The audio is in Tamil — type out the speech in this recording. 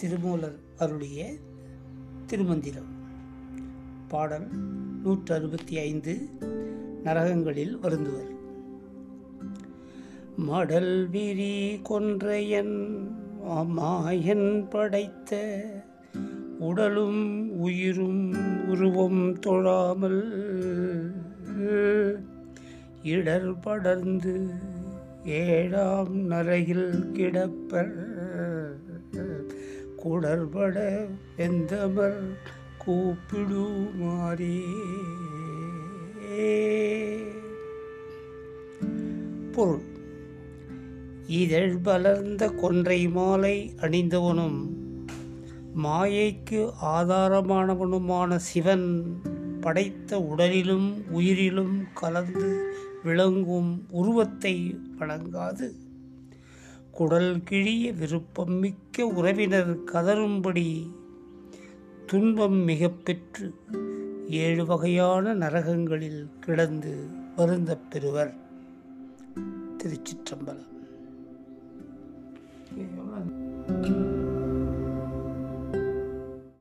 திருமூலர் அருளிய திருமந்திரம். பாடல் நூற்று அறுபத்தி ஐந்து நரகங்களில் வருந்துவர் மடல் விரி கொன்றையன் மாயன் படைத்த உடலும் உயிரும் உருவம் தொழாமல் இடர் படர்ந்து ஏழாம் நரையில் கிடப்பர். குடர்பட எந்தவர் கூப்பிடுமாறே. பொருள். இதழ் வளர்ந்த கொன்றை மாலை அணிந்தவனும் மாயைக்கு ஆதாரமானவனுமான சிவன் படைத்த உடலிலும் உயிரிலும் கலந்து விளங்கும் உருவத்தை வழங்காது. குடல் கிழிய விருப்பம் மிக்க உறவினர் கதரும்படி துன்பம் மிக பெற்று ஏழு வகையான நரகங்களில் கிடந்து வருந்தப் பெறுவர் திருச்சிற்றம்பலம்.